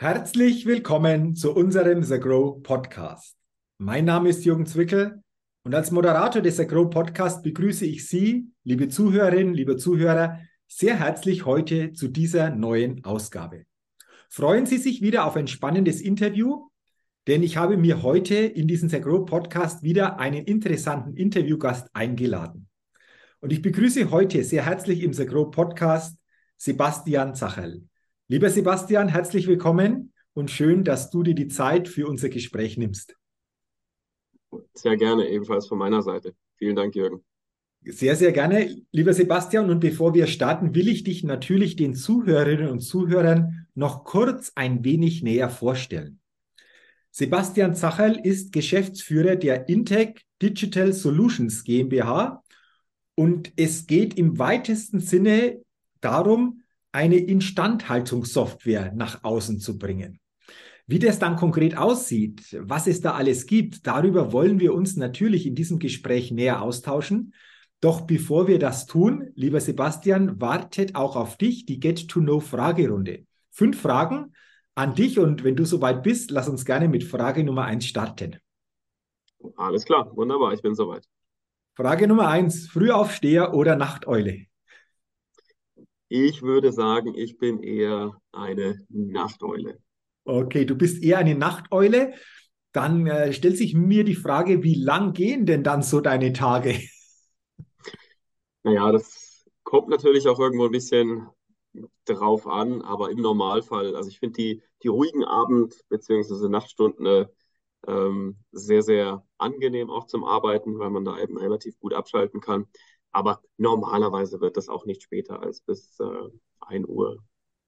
Herzlich willkommen zu unserem The Grow Podcast. Mein Name ist Jürgen Zwickel und als Moderator des The Grow Podcast begrüße ich Sie, liebe Zuhörerinnen, liebe Zuhörer, sehr herzlich heute zu dieser neuen Ausgabe. Freuen Sie sich wieder auf ein spannendes Interview, denn ich habe mir heute in diesen The Grow Podcast wieder einen interessanten Interviewgast eingeladen. Und ich begrüße heute sehr herzlich im The Grow Podcast Sebastian Zacherl. Lieber Sebastian, herzlich willkommen und schön, dass du dir die Zeit für unser Gespräch nimmst. Sehr gerne, ebenfalls von meiner Seite. Vielen Dank, Jürgen. Sehr, sehr gerne, lieber Sebastian. Und bevor wir starten, will ich dich natürlich den Zuhörerinnen und Zuhörern noch kurz ein wenig näher vorstellen. Sebastian Zacherl ist Geschäftsführer der Intec Digital Solutions GmbH und es geht im weitesten Sinne darum, eine Instandhaltungssoftware nach außen zu bringen. Wie das dann konkret aussieht, was es da alles gibt, darüber wollen wir uns natürlich in diesem Gespräch näher austauschen. Doch bevor wir das tun, lieber Sebastian, wartet auch auf dich die Get-to-Know-Fragerunde. Fünf Fragen an dich und wenn du soweit bist, lass uns gerne mit Frage Nummer eins starten. Alles klar, wunderbar, ich bin soweit. Frage Nummer eins, Frühaufsteher oder Nachteule? Ich würde sagen, ich bin eher eine Nachteule. Okay, du bist eher eine Nachteule. Dann äh, stellt sich mir die Frage, wie lang gehen denn dann so deine Tage? Naja, das kommt natürlich auch irgendwo ein bisschen drauf an, aber im Normalfall, also ich finde die, die ruhigen Abend- bzw. Nachtstunden äh, ähm, sehr, sehr angenehm auch zum Arbeiten, weil man da eben relativ gut abschalten kann. Aber normalerweise wird das auch nicht später als bis äh, 1 Uhr.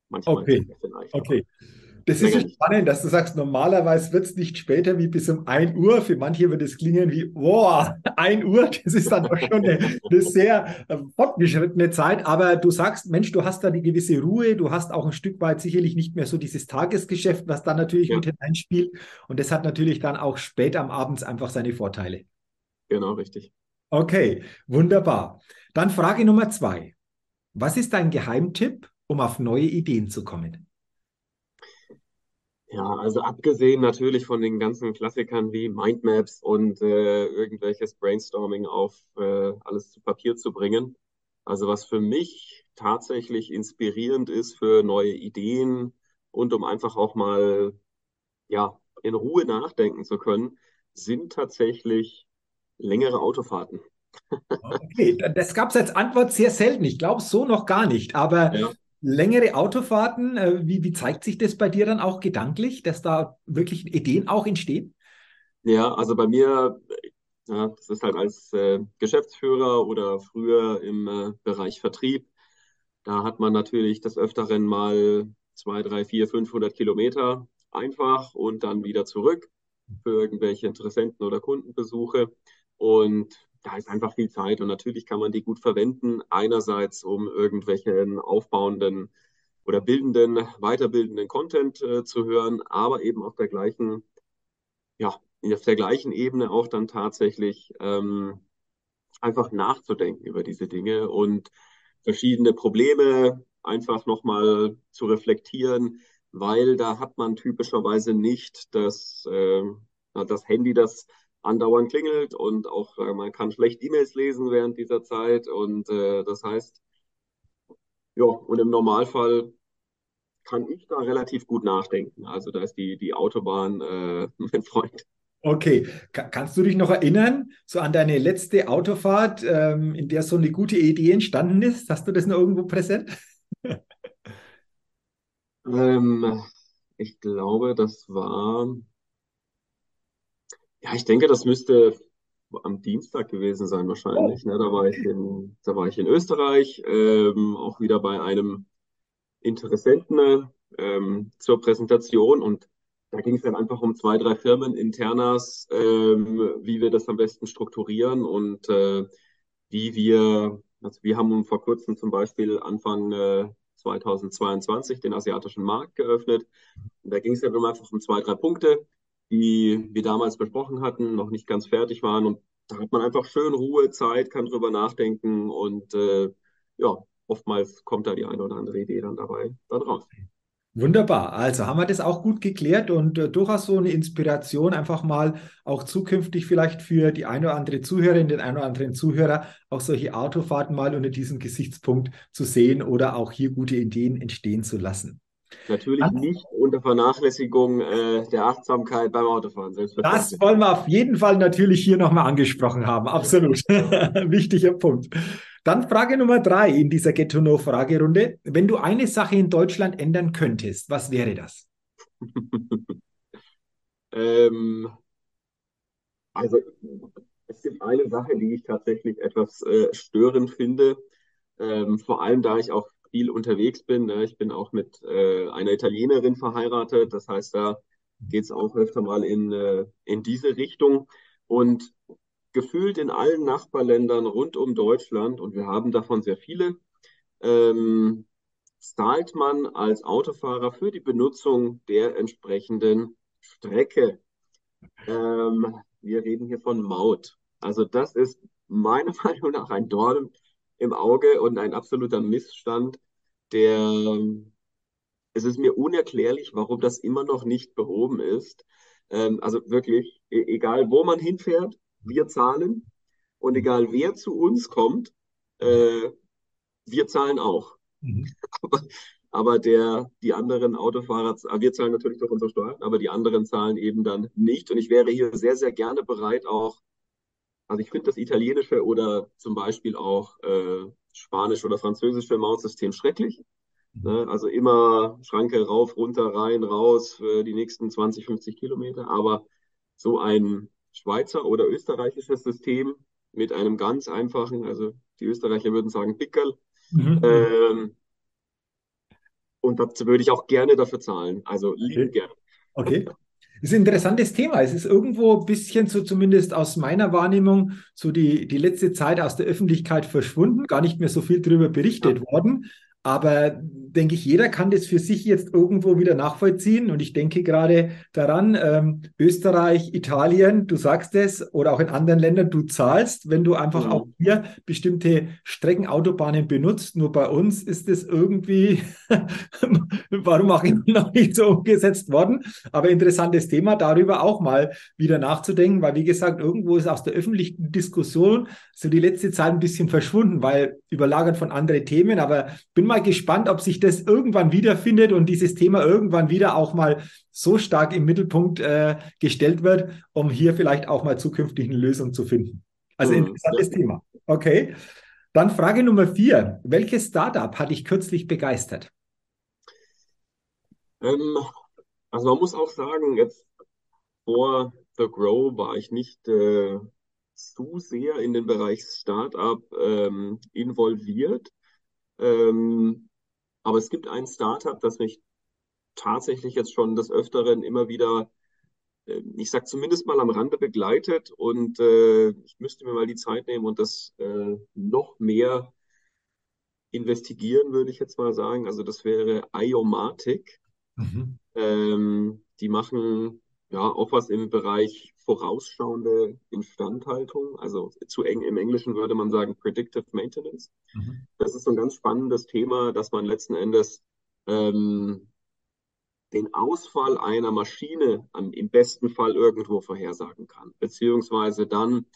Manchmal okay. vielleicht. Okay. Das ist so spannend, dass du sagst, normalerweise wird es nicht später wie bis um 1 Uhr. Für manche wird es klingen wie, boah, 1 Uhr, das ist dann doch schon eine, eine sehr äh, fortgeschrittene Zeit. Aber du sagst, Mensch, du hast da die gewisse Ruhe, du hast auch ein Stück weit sicherlich nicht mehr so dieses Tagesgeschäft, was dann natürlich ja. mit hineinspielt. Und das hat natürlich dann auch spät am Abend einfach seine Vorteile. Genau, richtig. Okay, wunderbar. Dann Frage Nummer zwei. Was ist dein Geheimtipp, um auf neue Ideen zu kommen? Ja, also abgesehen natürlich von den ganzen Klassikern wie Mindmaps und äh, irgendwelches Brainstorming auf äh, alles zu Papier zu bringen. Also was für mich tatsächlich inspirierend ist für neue Ideen und um einfach auch mal ja in Ruhe nachdenken zu können, sind tatsächlich längere Autofahrten. Okay, das gab es als Antwort sehr selten. Ich glaube so noch gar nicht. Aber ja. längere Autofahrten, äh, wie, wie zeigt sich das bei dir dann auch gedanklich, dass da wirklich Ideen auch entstehen? Ja, also bei mir, ja, das ist halt als äh, Geschäftsführer oder früher im äh, Bereich Vertrieb. Da hat man natürlich des Öfteren mal zwei, drei, vier, 500 Kilometer einfach und dann wieder zurück für irgendwelche Interessenten oder Kundenbesuche. Und da ist einfach viel Zeit und natürlich kann man die gut verwenden. Einerseits, um irgendwelchen aufbauenden oder bildenden, weiterbildenden Content äh, zu hören, aber eben auf der gleichen, ja, auf der gleichen Ebene auch dann tatsächlich ähm, einfach nachzudenken über diese Dinge und verschiedene Probleme einfach nochmal zu reflektieren, weil da hat man typischerweise nicht das, äh, das Handy, das andauernd klingelt und auch äh, man kann schlecht E-Mails lesen während dieser Zeit. Und äh, das heißt, ja, und im Normalfall kann ich da relativ gut nachdenken. Also da ist die, die Autobahn äh, mein Freund. Okay, kannst du dich noch erinnern, so an deine letzte Autofahrt, ähm, in der so eine gute Idee entstanden ist? Hast du das noch irgendwo präsent? ähm, ich glaube, das war ja, ich denke, das müsste am Dienstag gewesen sein wahrscheinlich. Ne? Da war ich in, da war ich in Österreich, ähm, auch wieder bei einem Interessenten ähm, zur Präsentation und da ging es dann einfach um zwei, drei Firmen internas, ähm, wie wir das am besten strukturieren und äh, wie wir, also wir haben vor kurzem zum Beispiel Anfang äh, 2022 den asiatischen Markt geöffnet. Und da ging es dann einfach um zwei, drei Punkte die wir damals besprochen hatten, noch nicht ganz fertig waren. Und da hat man einfach schön Ruhe, Zeit, kann drüber nachdenken und äh, ja, oftmals kommt da die eine oder andere Idee dann dabei dann raus. Wunderbar. Also haben wir das auch gut geklärt und äh, durchaus so eine Inspiration, einfach mal auch zukünftig vielleicht für die eine oder andere Zuhörerin, den einen oder anderen Zuhörer auch solche Autofahrten mal unter diesem Gesichtspunkt zu sehen oder auch hier gute Ideen entstehen zu lassen. Natürlich das, nicht unter Vernachlässigung äh, der Achtsamkeit beim Autofahren. Das wollen wir auf jeden Fall natürlich hier nochmal angesprochen haben. Absolut. Wichtiger Punkt. Dann Frage Nummer drei in dieser Get to Know Fragerunde. Wenn du eine Sache in Deutschland ändern könntest, was wäre das? ähm, also es gibt eine Sache, die ich tatsächlich etwas äh, störend finde. Ähm, vor allem, da ich auch viel unterwegs bin. Ne? Ich bin auch mit äh, einer Italienerin verheiratet. Das heißt, da geht es auch öfter mal in, äh, in diese Richtung. Und gefühlt in allen Nachbarländern rund um Deutschland, und wir haben davon sehr viele, ähm, zahlt man als Autofahrer für die Benutzung der entsprechenden Strecke. Ähm, wir reden hier von Maut. Also das ist meiner Meinung nach ein Dorn im Auge und ein absoluter Missstand, der es ist mir unerklärlich, warum das immer noch nicht behoben ist. Ähm, also wirklich, e egal wo man hinfährt, wir zahlen. Und egal wer zu uns kommt, äh, wir zahlen auch. Mhm. Aber, aber, der, die anderen Autofahrer, wir zahlen natürlich durch unsere Steuern, aber die anderen zahlen eben dann nicht. Und ich wäre hier sehr, sehr gerne bereit, auch, also ich finde das italienische oder zum Beispiel auch äh, spanisch oder französische Mautsystem schrecklich. Mhm. Ne? Also immer Schranke rauf, runter, rein, raus für die nächsten 20, 50 Kilometer. Aber so ein Schweizer oder österreichisches System mit einem ganz einfachen, also die Österreicher würden sagen Pickerl. Mhm. Ähm, und das würde ich auch gerne dafür zahlen. Also lieben okay. gerne. Okay. Das ist ein interessantes Thema. Es ist irgendwo ein bisschen so, zumindest aus meiner Wahrnehmung, so die, die letzte Zeit aus der Öffentlichkeit verschwunden, gar nicht mehr so viel darüber berichtet worden. Aber denke ich, jeder kann das für sich jetzt irgendwo wieder nachvollziehen. Und ich denke gerade daran, ähm, Österreich, Italien, du sagst es, oder auch in anderen Ländern, du zahlst, wenn du einfach mhm. auch hier bestimmte Streckenautobahnen benutzt. Nur bei uns ist es irgendwie, warum auch immer noch nicht so umgesetzt worden. Aber interessantes Thema, darüber auch mal wieder nachzudenken, weil wie gesagt, irgendwo ist aus der öffentlichen Diskussion so die letzte Zeit ein bisschen verschwunden, weil überlagert von anderen Themen. Aber bin mal gespannt, ob sich das irgendwann wiederfindet und dieses Thema irgendwann wieder auch mal so stark im Mittelpunkt äh, gestellt wird, um hier vielleicht auch mal zukünftig eine Lösung zu finden. Also mhm. interessantes ja. Thema. Okay. Dann Frage Nummer vier. Welches Startup hat dich kürzlich begeistert? Ähm, also man muss auch sagen, jetzt vor The Grow war ich nicht äh, zu sehr in den Bereich Startup ähm, involviert. Ähm, aber es gibt ein Startup, das mich tatsächlich jetzt schon des Öfteren immer wieder, äh, ich sag zumindest mal am Rande begleitet und äh, ich müsste mir mal die Zeit nehmen und das äh, noch mehr investigieren, würde ich jetzt mal sagen. Also das wäre Iomatic. Mhm. Ähm, die machen ja auch was im Bereich vorausschauende Instandhaltung, also zu eng im Englischen würde man sagen Predictive Maintenance. Mhm. Das ist so ein ganz spannendes Thema, dass man letzten Endes ähm, den Ausfall einer Maschine am, im besten Fall irgendwo vorhersagen kann, beziehungsweise dann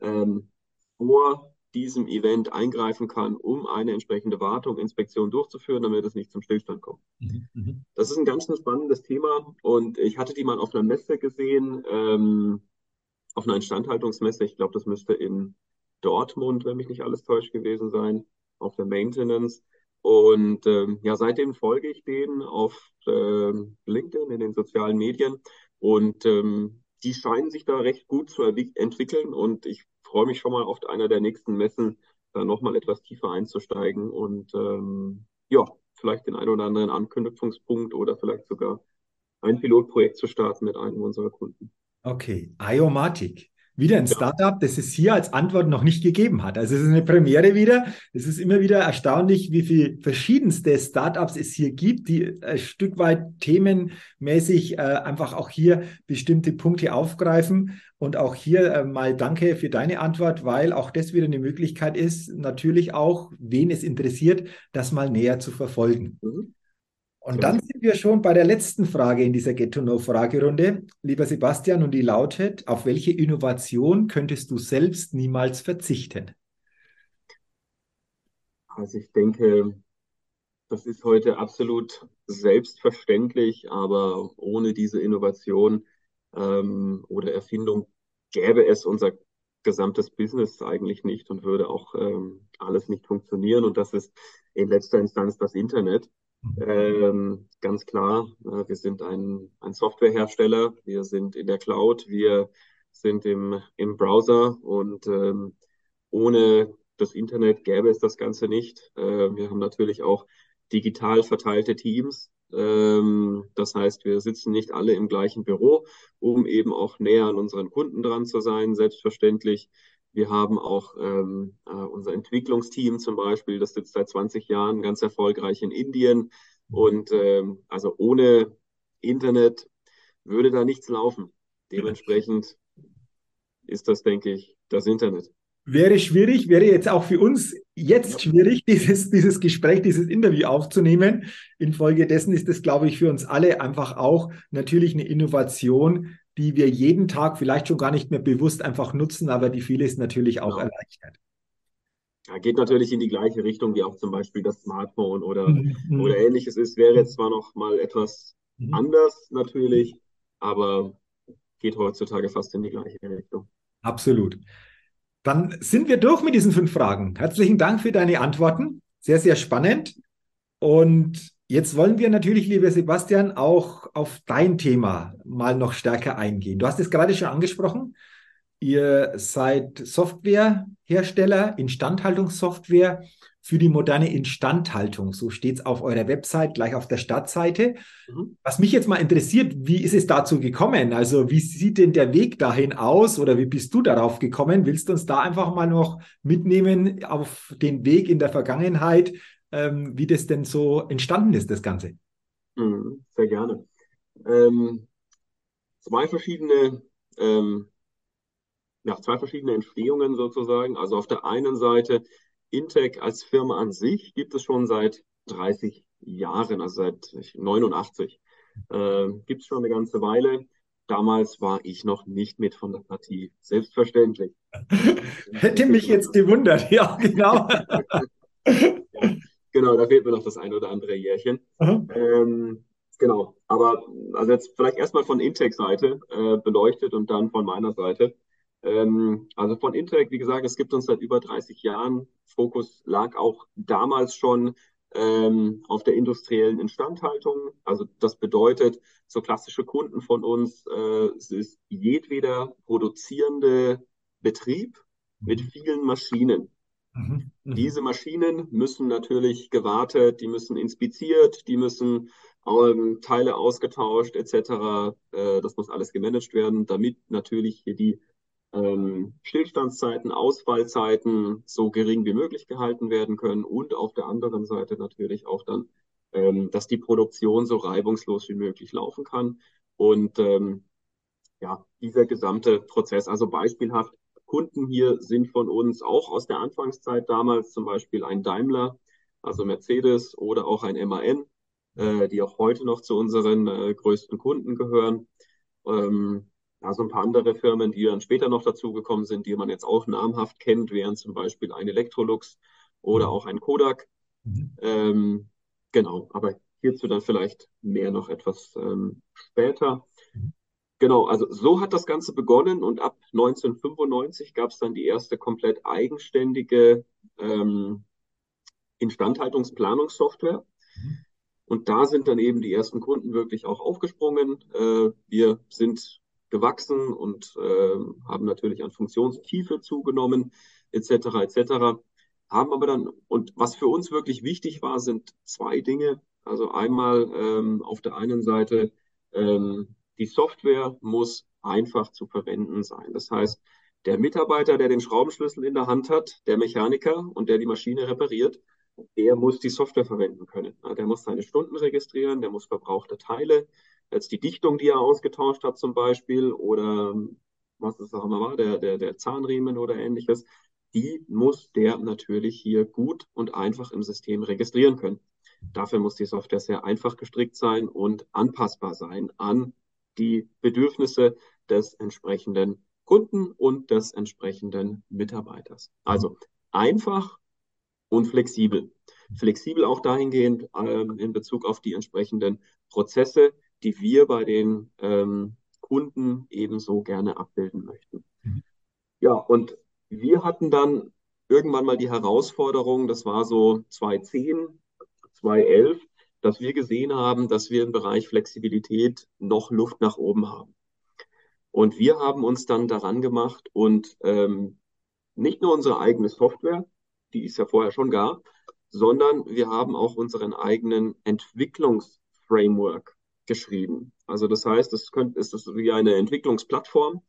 ähm, vor diesem Event eingreifen kann, um eine entsprechende Wartung, Inspektion durchzuführen, damit es nicht zum Stillstand kommt. Mhm, mhm. Das ist ein ganz spannendes Thema und ich hatte die mal auf einer Messe gesehen, ähm, auf einer Instandhaltungsmesse. Ich glaube, das müsste in Dortmund, wenn mich nicht alles täuscht, gewesen sein, auf der Maintenance. Und ähm, ja, seitdem folge ich denen auf ähm, LinkedIn, in den sozialen Medien. Und ähm, die scheinen sich da recht gut zu entwickeln. Und ich freue mich schon mal auf einer der nächsten Messen, da nochmal etwas tiefer einzusteigen und ähm, ja, vielleicht den einen oder anderen Anknüpfungspunkt oder vielleicht sogar ein Pilotprojekt zu starten mit einem unserer Kunden. Okay, Iomatic. Wieder ein Startup, das es hier als Antwort noch nicht gegeben hat. Also es ist eine Premiere wieder. Es ist immer wieder erstaunlich, wie viele verschiedenste Startups es hier gibt, die ein Stück weit themenmäßig äh, einfach auch hier bestimmte Punkte aufgreifen. Und auch hier äh, mal danke für deine Antwort, weil auch das wieder eine Möglichkeit ist, natürlich auch, wen es interessiert, das mal näher zu verfolgen. Mhm. Und dann sind wir schon bei der letzten Frage in dieser Get-to-Know-Fragerunde, lieber Sebastian, und die lautet, auf welche Innovation könntest du selbst niemals verzichten? Also ich denke, das ist heute absolut selbstverständlich, aber ohne diese Innovation ähm, oder Erfindung gäbe es unser gesamtes Business eigentlich nicht und würde auch ähm, alles nicht funktionieren. Und das ist in letzter Instanz das Internet. Ähm, ganz klar, äh, wir sind ein, ein Softwarehersteller, wir sind in der Cloud, wir sind im, im Browser und ähm, ohne das Internet gäbe es das Ganze nicht. Äh, wir haben natürlich auch digital verteilte Teams. Ähm, das heißt, wir sitzen nicht alle im gleichen Büro, um eben auch näher an unseren Kunden dran zu sein, selbstverständlich. Wir haben auch ähm, äh, unser Entwicklungsteam zum Beispiel, das sitzt seit 20 Jahren ganz erfolgreich in Indien. Und ähm, also ohne Internet würde da nichts laufen. Dementsprechend ist das, denke ich, das Internet. Wäre schwierig, wäre jetzt auch für uns jetzt schwierig, dieses, dieses Gespräch, dieses Interview aufzunehmen. Infolgedessen ist es, glaube ich, für uns alle einfach auch natürlich eine Innovation, die wir jeden Tag vielleicht schon gar nicht mehr bewusst einfach nutzen, aber die vieles natürlich auch ja. erleichtert. Ja, geht natürlich in die gleiche Richtung wie auch zum Beispiel das Smartphone oder, mhm. oder ähnliches ist. Wäre jetzt zwar noch mal etwas mhm. anders natürlich, aber geht heutzutage fast in die gleiche Richtung. Absolut. Dann sind wir durch mit diesen fünf Fragen. Herzlichen Dank für deine Antworten. Sehr, sehr spannend. Und Jetzt wollen wir natürlich, lieber Sebastian, auch auf dein Thema mal noch stärker eingehen. Du hast es gerade schon angesprochen. Ihr seid Softwarehersteller, Instandhaltungssoftware für die moderne Instandhaltung. So steht es auf eurer Website, gleich auf der Startseite. Mhm. Was mich jetzt mal interessiert, wie ist es dazu gekommen? Also wie sieht denn der Weg dahin aus oder wie bist du darauf gekommen? Willst du uns da einfach mal noch mitnehmen auf den Weg in der Vergangenheit? Ähm, wie das denn so entstanden ist, das Ganze. Mhm, sehr gerne. Ähm, zwei verschiedene, ähm, ja, zwei verschiedene Entstehungen sozusagen. Also auf der einen Seite Intec als Firma an sich gibt es schon seit 30 Jahren, also seit 89. Äh, gibt es schon eine ganze Weile. Damals war ich noch nicht mit von der Partie. Selbstverständlich. Hätte mich jetzt gewundert, ja, genau. Genau, da fehlt mir noch das ein oder andere Jährchen. Ähm, genau, aber also jetzt vielleicht erstmal von Intec-Seite äh, beleuchtet und dann von meiner Seite. Ähm, also von Intec, wie gesagt, es gibt uns seit über 30 Jahren. Fokus lag auch damals schon ähm, auf der industriellen Instandhaltung. Also das bedeutet, so klassische Kunden von uns, äh, es ist jedweder produzierende Betrieb mit mhm. vielen Maschinen. Mhm. Mhm. Diese Maschinen müssen natürlich gewartet, die müssen inspiziert, die müssen ähm, Teile ausgetauscht etc. Äh, das muss alles gemanagt werden, damit natürlich hier die ähm, Stillstandszeiten, Ausfallzeiten so gering wie möglich gehalten werden können und auf der anderen Seite natürlich auch dann, ähm, dass die Produktion so reibungslos wie möglich laufen kann. Und ähm, ja, dieser gesamte Prozess, also beispielhaft, Kunden hier sind von uns auch aus der Anfangszeit damals zum Beispiel ein Daimler, also Mercedes oder auch ein MAN, äh, die auch heute noch zu unseren äh, größten Kunden gehören. Ähm, also ein paar andere Firmen, die dann später noch dazugekommen sind, die man jetzt auch namhaft kennt, wären zum Beispiel ein Electrolux oder auch ein Kodak. Mhm. Ähm, genau, aber hierzu dann vielleicht mehr noch etwas ähm, später. Mhm. Genau, also so hat das Ganze begonnen und ab 1995 gab es dann die erste komplett eigenständige ähm, Instandhaltungsplanungssoftware. Und da sind dann eben die ersten Kunden wirklich auch aufgesprungen. Äh, wir sind gewachsen und äh, haben natürlich an Funktionstiefe zugenommen, etc. etc. Haben aber dann, und was für uns wirklich wichtig war, sind zwei Dinge. Also einmal ähm, auf der einen Seite ähm, die Software muss einfach zu verwenden sein. Das heißt, der Mitarbeiter, der den Schraubenschlüssel in der Hand hat, der Mechaniker und der die Maschine repariert, der muss die Software verwenden können. Der muss seine Stunden registrieren, der muss verbrauchte Teile, jetzt die Dichtung, die er ausgetauscht hat zum Beispiel oder was es auch immer war, der, der, der Zahnriemen oder ähnliches, die muss der natürlich hier gut und einfach im System registrieren können. Dafür muss die Software sehr einfach gestrickt sein und anpassbar sein an die Bedürfnisse des entsprechenden Kunden und des entsprechenden Mitarbeiters. Also einfach und flexibel. Flexibel auch dahingehend ähm, in Bezug auf die entsprechenden Prozesse, die wir bei den ähm, Kunden ebenso gerne abbilden möchten. Mhm. Ja, und wir hatten dann irgendwann mal die Herausforderung, das war so 2010, 2011, dass wir gesehen haben, dass wir im Bereich Flexibilität noch Luft nach oben haben. Und wir haben uns dann daran gemacht und ähm, nicht nur unsere eigene Software, die es ja vorher schon gab, sondern wir haben auch unseren eigenen Entwicklungsframework geschrieben. Also das heißt, es könnte, ist das wie eine Entwicklungsplattform.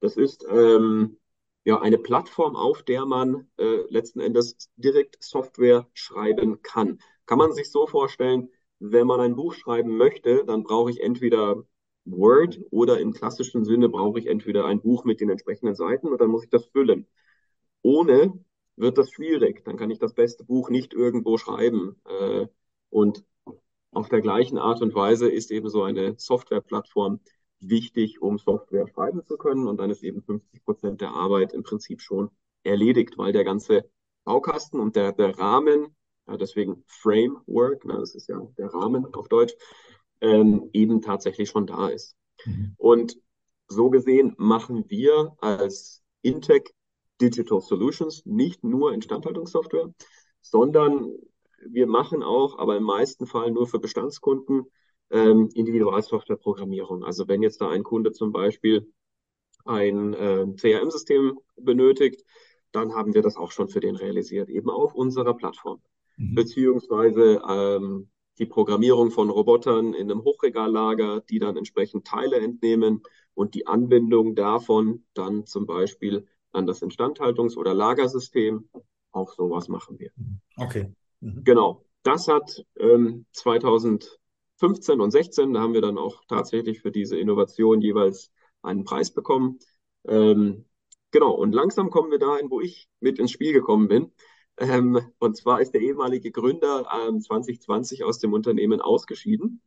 Das ist ähm, ja eine Plattform, auf der man äh, letzten Endes direkt Software schreiben kann. Kann man sich so vorstellen, wenn man ein Buch schreiben möchte, dann brauche ich entweder Word oder im klassischen Sinne brauche ich entweder ein Buch mit den entsprechenden Seiten und dann muss ich das füllen. Ohne wird das schwierig. Dann kann ich das beste Buch nicht irgendwo schreiben. Äh, und auf der gleichen Art und Weise ist eben so eine Softwareplattform wichtig, um Software schreiben zu können. Und dann ist eben 50 Prozent der Arbeit im Prinzip schon erledigt, weil der ganze Baukasten und der, der Rahmen, ja, deswegen Framework, na, das ist ja der Rahmen auf Deutsch, ähm, eben tatsächlich schon da ist. Mhm. Und so gesehen machen wir als Intec Digital Solutions nicht nur Instandhaltungssoftware, sondern wir machen auch, aber im meisten Fall nur für Bestandskunden, ähm, Individualsoftwareprogrammierung. Also wenn jetzt da ein Kunde zum Beispiel ein äh, CRM-System benötigt, dann haben wir das auch schon für den realisiert, eben auf unserer Plattform. Mhm. Beziehungsweise ähm, die Programmierung von Robotern in einem Hochregallager, die dann entsprechend Teile entnehmen und die Anbindung davon dann zum Beispiel an das Instandhaltungs- oder Lagersystem. Auch sowas machen wir. Okay. Mhm. Genau. Das hat ähm, 2015 und 16, da haben wir dann auch tatsächlich für diese Innovation jeweils einen Preis bekommen. Ähm, genau. Und langsam kommen wir dahin, wo ich mit ins Spiel gekommen bin. Ähm, und zwar ist der ehemalige Gründer ähm, 2020 aus dem Unternehmen ausgeschieden.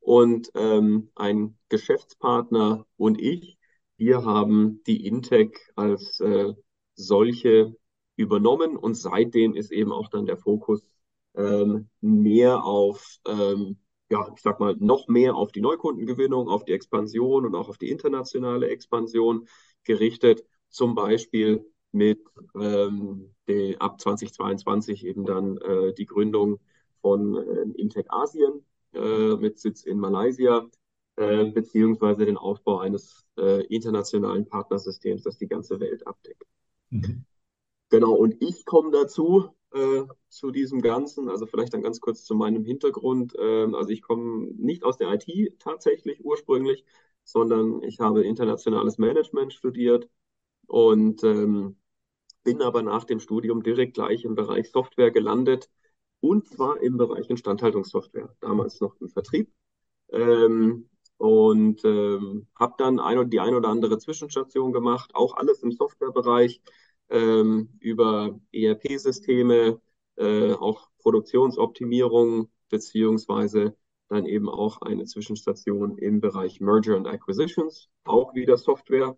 Und ähm, ein Geschäftspartner und ich, wir haben die Intec als äh, solche übernommen und seitdem ist eben auch dann der Fokus ähm, mehr auf, ähm, ja, ich sag mal, noch mehr auf die Neukundengewinnung, auf die Expansion und auch auf die internationale Expansion gerichtet. Zum Beispiel mit ähm, die, ab 2022 eben dann äh, die Gründung von äh, Intec Asien äh, mit Sitz in Malaysia, äh, beziehungsweise den Aufbau eines äh, internationalen Partnersystems, das die ganze Welt abdeckt. Mhm. Genau, und ich komme dazu, äh, zu diesem Ganzen, also vielleicht dann ganz kurz zu meinem Hintergrund. Ähm, also ich komme nicht aus der IT tatsächlich ursprünglich, sondern ich habe internationales Management studiert und ähm, bin aber nach dem Studium direkt gleich im Bereich Software gelandet und zwar im Bereich Instandhaltungssoftware, damals noch im Vertrieb. Ähm, und ähm, habe dann ein, die ein oder andere Zwischenstation gemacht, auch alles im Softwarebereich ähm, über ERP-Systeme, äh, auch Produktionsoptimierung beziehungsweise dann eben auch eine Zwischenstation im Bereich Merger and Acquisitions, auch wieder Software.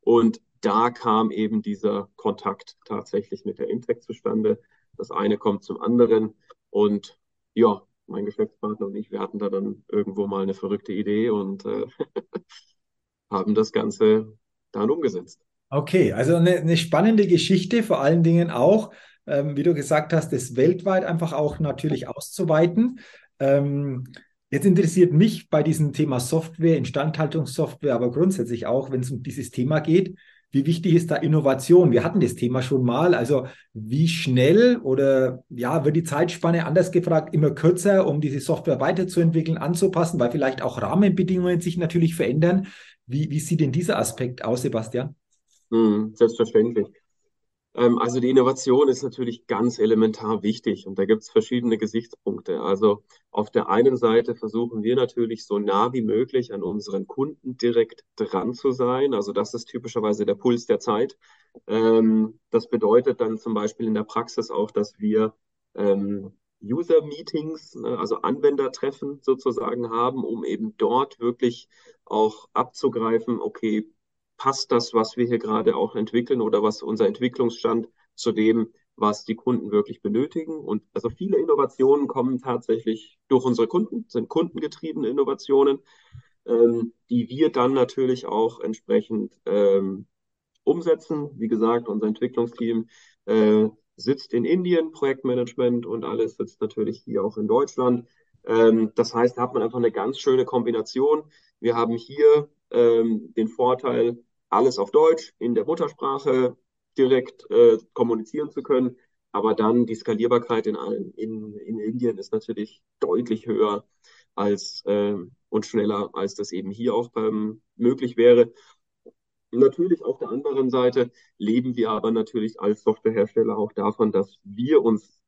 Und da kam eben dieser Kontakt tatsächlich mit der Intec zustande. Das eine kommt zum anderen. Und ja, mein Geschäftspartner und ich, wir hatten da dann irgendwo mal eine verrückte Idee und äh, haben das Ganze dann umgesetzt. Okay, also eine, eine spannende Geschichte, vor allen Dingen auch, ähm, wie du gesagt hast, das weltweit einfach auch natürlich auszuweiten. Ähm, jetzt interessiert mich bei diesem Thema Software, Instandhaltungssoftware, aber grundsätzlich auch, wenn es um dieses Thema geht, wie wichtig ist da Innovation? Wir hatten das Thema schon mal. Also wie schnell oder ja, wird die Zeitspanne anders gefragt immer kürzer, um diese Software weiterzuentwickeln, anzupassen, weil vielleicht auch Rahmenbedingungen sich natürlich verändern. Wie, wie sieht denn dieser Aspekt aus, Sebastian? Hm, selbstverständlich. Ähm, also die Innovation ist natürlich ganz elementar wichtig und da gibt es verschiedene Gesichtspunkte. Also auf der einen Seite versuchen wir natürlich so nah wie möglich an unseren Kunden direkt dran zu sein. Also das ist typischerweise der Puls der Zeit. Ähm, das bedeutet dann zum Beispiel in der Praxis auch, dass wir ähm, User-Meetings, ne, also Anwendertreffen sozusagen haben, um eben dort wirklich auch abzugreifen, okay, passt das, was wir hier gerade auch entwickeln oder was unser Entwicklungsstand zu dem, was die Kunden wirklich benötigen. Und also viele Innovationen kommen tatsächlich durch unsere Kunden, sind kundengetriebene Innovationen, ähm, die wir dann natürlich auch entsprechend ähm, umsetzen. Wie gesagt, unser Entwicklungsteam äh, sitzt in Indien, Projektmanagement und alles sitzt natürlich hier auch in Deutschland. Ähm, das heißt, da hat man einfach eine ganz schöne Kombination. Wir haben hier ähm, den Vorteil, alles auf Deutsch in der Muttersprache direkt äh, kommunizieren zu können. Aber dann die Skalierbarkeit in, in, in Indien ist natürlich deutlich höher als äh, und schneller, als das eben hier auch ähm, möglich wäre. Natürlich auf der anderen Seite leben wir aber natürlich als Softwarehersteller auch davon, dass wir uns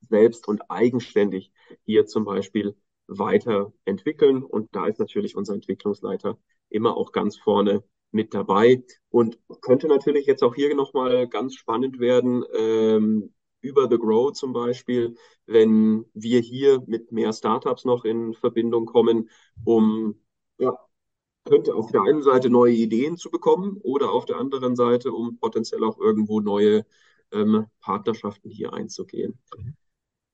selbst und eigenständig hier zum Beispiel weiterentwickeln. Und da ist natürlich unser Entwicklungsleiter immer auch ganz vorne mit dabei und könnte natürlich jetzt auch hier nochmal ganz spannend werden, ähm, über The Grow zum Beispiel, wenn wir hier mit mehr Startups noch in Verbindung kommen, um ja, könnte auf der einen Seite neue Ideen zu bekommen oder auf der anderen Seite, um potenziell auch irgendwo neue ähm, Partnerschaften hier einzugehen.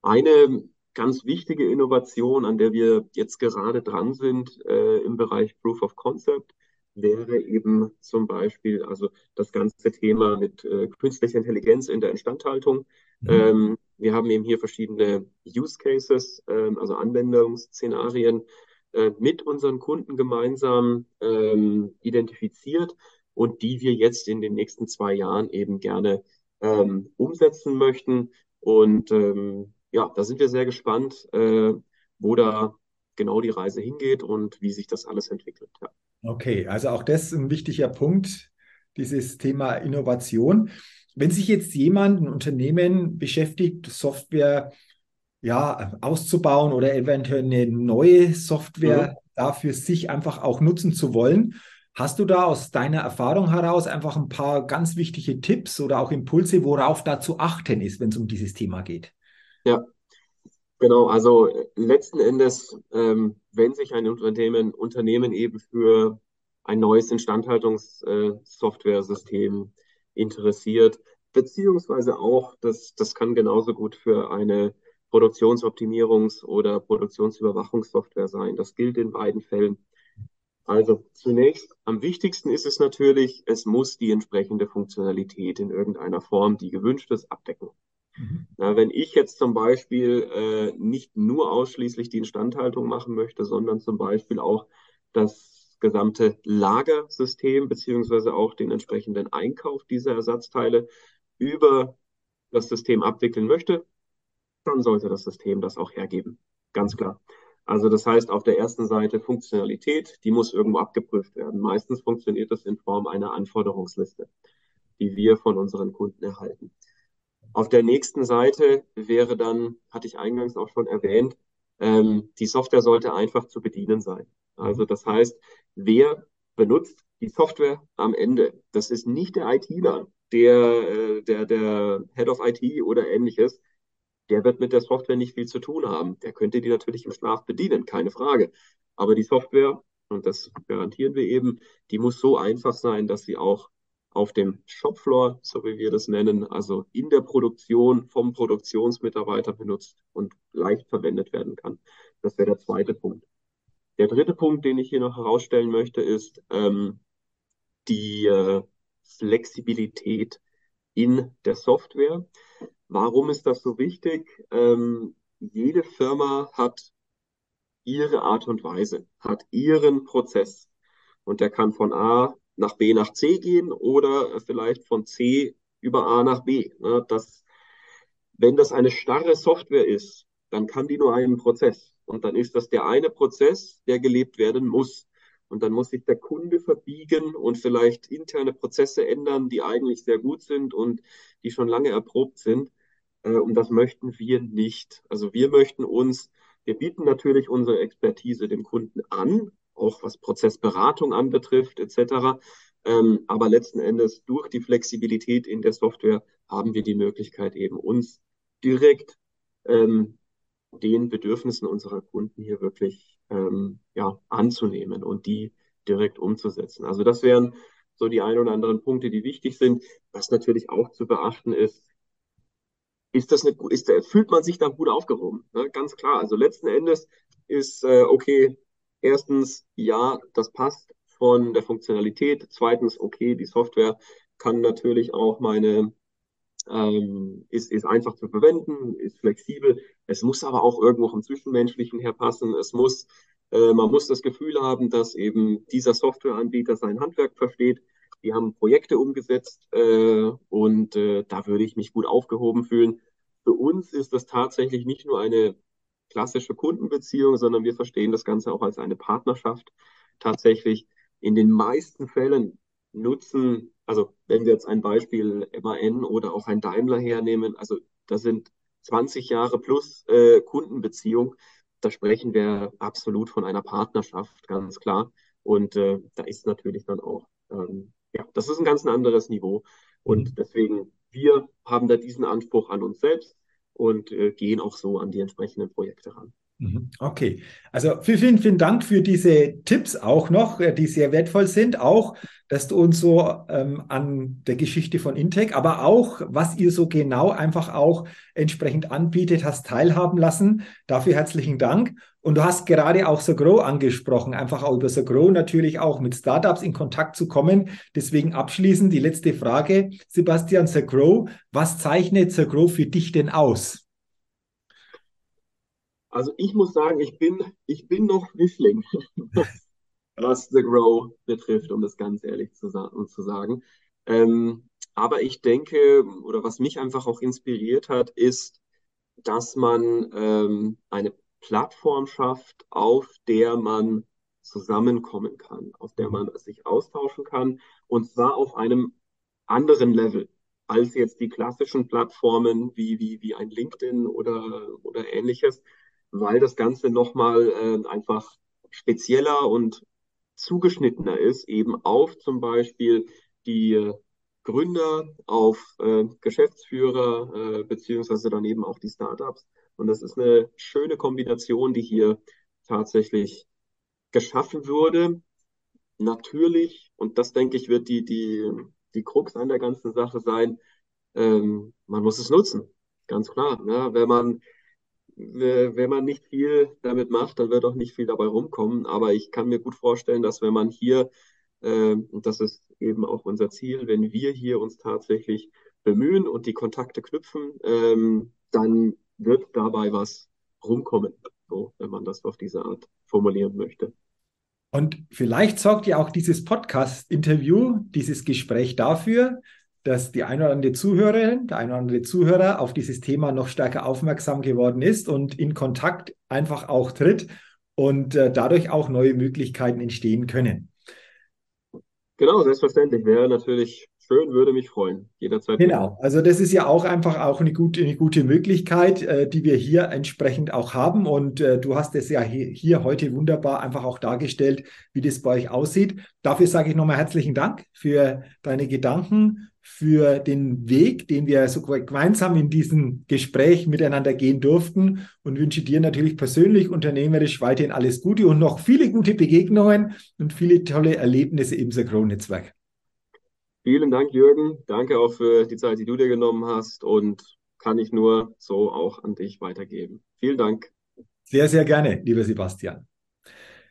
Eine ganz wichtige Innovation, an der wir jetzt gerade dran sind äh, im Bereich Proof of Concept, wäre eben zum Beispiel also das ganze Thema mit äh, künstlicher Intelligenz in der Instandhaltung. Mhm. Ähm, wir haben eben hier verschiedene Use Cases, ähm, also Anwendungsszenarien äh, mit unseren Kunden gemeinsam ähm, identifiziert und die wir jetzt in den nächsten zwei Jahren eben gerne ähm, umsetzen möchten. Und ähm, ja, da sind wir sehr gespannt, äh, wo da genau die Reise hingeht und wie sich das alles entwickelt. Ja. Okay, also auch das ist ein wichtiger Punkt, dieses Thema Innovation. Wenn sich jetzt jemand, ein Unternehmen beschäftigt, Software ja, auszubauen oder eventuell eine neue Software mhm. dafür sich einfach auch nutzen zu wollen, hast du da aus deiner Erfahrung heraus einfach ein paar ganz wichtige Tipps oder auch Impulse, worauf da zu achten ist, wenn es um dieses Thema geht? Ja, Genau, also letzten Endes, ähm, wenn sich ein Unternehmen, Unternehmen eben für ein neues Instandhaltungssoftware-System interessiert, beziehungsweise auch, das, das kann genauso gut für eine Produktionsoptimierungs- oder Produktionsüberwachungssoftware sein. Das gilt in beiden Fällen. Also zunächst, am wichtigsten ist es natürlich, es muss die entsprechende Funktionalität in irgendeiner Form, die gewünscht ist, abdecken. Mhm. Na, wenn ich jetzt zum Beispiel äh, nicht nur ausschließlich die Instandhaltung machen möchte, sondern zum Beispiel auch das gesamte Lagersystem beziehungsweise auch den entsprechenden Einkauf dieser Ersatzteile über das System abwickeln möchte, dann sollte das System das auch hergeben. Ganz klar. Also das heißt, auf der ersten Seite Funktionalität, die muss irgendwo abgeprüft werden. Meistens funktioniert das in Form einer Anforderungsliste, die wir von unseren Kunden erhalten. Auf der nächsten Seite wäre dann, hatte ich eingangs auch schon erwähnt, ähm, die Software sollte einfach zu bedienen sein. Also das heißt, wer benutzt die Software am Ende? Das ist nicht der ITler, der, äh, der, der Head of IT oder ähnliches. Der wird mit der Software nicht viel zu tun haben. Der könnte die natürlich im Schlaf bedienen, keine Frage. Aber die Software, und das garantieren wir eben, die muss so einfach sein, dass sie auch auf dem Shopfloor, so wie wir das nennen, also in der Produktion vom Produktionsmitarbeiter benutzt und leicht verwendet werden kann. Das wäre der zweite Punkt. Der dritte Punkt, den ich hier noch herausstellen möchte, ist ähm, die äh, Flexibilität in der Software. Warum ist das so wichtig? Ähm, jede Firma hat ihre Art und Weise, hat ihren Prozess. Und der kann von A nach B nach C gehen oder vielleicht von C über A nach B. Ne? Das, wenn das eine starre Software ist, dann kann die nur einen Prozess. Und dann ist das der eine Prozess, der gelebt werden muss. Und dann muss sich der Kunde verbiegen und vielleicht interne Prozesse ändern, die eigentlich sehr gut sind und die schon lange erprobt sind. Äh, und das möchten wir nicht. Also wir möchten uns, wir bieten natürlich unsere Expertise dem Kunden an, auch was Prozessberatung anbetrifft, etc. Ähm, aber letzten Endes durch die Flexibilität in der Software haben wir die Möglichkeit eben uns direkt ähm, den Bedürfnissen unserer Kunden hier wirklich ähm, ja, anzunehmen und die direkt umzusetzen. Also das wären so die ein oder anderen Punkte, die wichtig sind. Was natürlich auch zu beachten ist, ist das eine, ist, fühlt man sich da gut aufgehoben? Ne? Ganz klar. Also letzten Endes ist, äh, okay, erstens, ja, das passt von der Funktionalität. Zweitens, okay, die Software kann natürlich auch meine, ähm, ist, ist einfach zu verwenden, ist flexibel. Es muss aber auch irgendwo vom Zwischenmenschlichen her passen. Es muss, äh, man muss das Gefühl haben, dass eben dieser Softwareanbieter sein Handwerk versteht. Die haben Projekte umgesetzt äh, und äh, da würde ich mich gut aufgehoben fühlen. Für uns ist das tatsächlich nicht nur eine klassische Kundenbeziehung, sondern wir verstehen das Ganze auch als eine Partnerschaft. Tatsächlich in den meisten Fällen nutzen, also wenn wir jetzt ein Beispiel MAN oder auch ein Daimler hernehmen, also das sind 20 Jahre plus äh, Kundenbeziehung, da sprechen wir absolut von einer Partnerschaft, ganz klar. Und äh, da ist natürlich dann auch, ähm, ja, das ist ein ganz anderes Niveau. Und mhm. deswegen, wir haben da diesen Anspruch an uns selbst und äh, gehen auch so an die entsprechenden Projekte ran. Mhm. Okay, also vielen, vielen Dank für diese Tipps auch noch, äh, die sehr wertvoll sind. Auch, dass du uns so ähm, an der Geschichte von Intec, aber auch, was ihr so genau einfach auch entsprechend anbietet, hast teilhaben lassen. Dafür herzlichen Dank. Und du hast gerade auch SoGrow angesprochen, einfach auch über SoGrow natürlich auch mit Startups in Kontakt zu kommen. Deswegen abschließend die letzte Frage, Sebastian SoGrow, was zeichnet SoGrow für dich denn aus? Also ich muss sagen, ich bin, ich bin noch Wischling, was The Grow betrifft, um das ganz ehrlich zu, zu sagen. Ähm, aber ich denke, oder was mich einfach auch inspiriert hat, ist, dass man ähm, eine Plattform schafft, auf der man zusammenkommen kann, auf der man sich austauschen kann, und zwar auf einem anderen Level als jetzt die klassischen Plattformen wie, wie, wie ein LinkedIn oder, oder ähnliches, weil das Ganze nochmal äh, einfach spezieller und zugeschnittener ist, eben auf zum Beispiel die Gründer, auf äh, Geschäftsführer, äh, beziehungsweise dann eben auch die Startups. Und das ist eine schöne Kombination, die hier tatsächlich geschaffen wurde. Natürlich, und das denke ich, wird die, die, die Krux an der ganzen Sache sein, ähm, man muss es nutzen. Ganz klar. Ne? Wenn man wenn man nicht viel damit macht, dann wird auch nicht viel dabei rumkommen. Aber ich kann mir gut vorstellen, dass wenn man hier, äh, und das ist eben auch unser Ziel, wenn wir hier uns tatsächlich bemühen und die Kontakte knüpfen, ähm, dann wird dabei was rumkommen, wenn man das auf diese Art formulieren möchte. Und vielleicht sorgt ja auch dieses Podcast-Interview, dieses Gespräch dafür, dass die eine oder andere Zuhörerin, der eine oder andere Zuhörer auf dieses Thema noch stärker aufmerksam geworden ist und in Kontakt einfach auch tritt und äh, dadurch auch neue Möglichkeiten entstehen können. Genau, selbstverständlich. Wäre natürlich schön, würde mich freuen. Jederzeit. Genau, also das ist ja auch einfach auch eine gute, eine gute Möglichkeit, äh, die wir hier entsprechend auch haben. Und äh, du hast es ja hier, hier, heute wunderbar einfach auch dargestellt, wie das bei euch aussieht. Dafür sage ich nochmal herzlichen Dank für deine Gedanken, für den Weg, den wir so gemeinsam in diesem Gespräch miteinander gehen durften und wünsche dir natürlich persönlich, unternehmerisch weiterhin alles Gute und noch viele gute Begegnungen und viele tolle Erlebnisse im Sagro-Netzwerk. Vielen Dank, Jürgen. Danke auch für die Zeit, die du dir genommen hast und kann ich nur so auch an dich weitergeben. Vielen Dank. Sehr, sehr gerne, lieber Sebastian.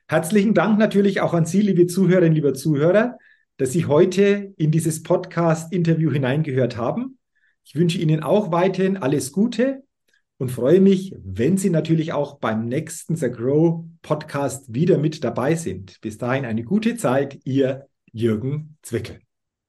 Herzlichen Dank natürlich auch an Sie, liebe Zuhörerinnen, lieber Zuhörer dass Sie heute in dieses Podcast-Interview hineingehört haben. Ich wünsche Ihnen auch weiterhin alles Gute und freue mich, wenn Sie natürlich auch beim nächsten The Grow Podcast wieder mit dabei sind. Bis dahin eine gute Zeit, Ihr Jürgen Zwickel.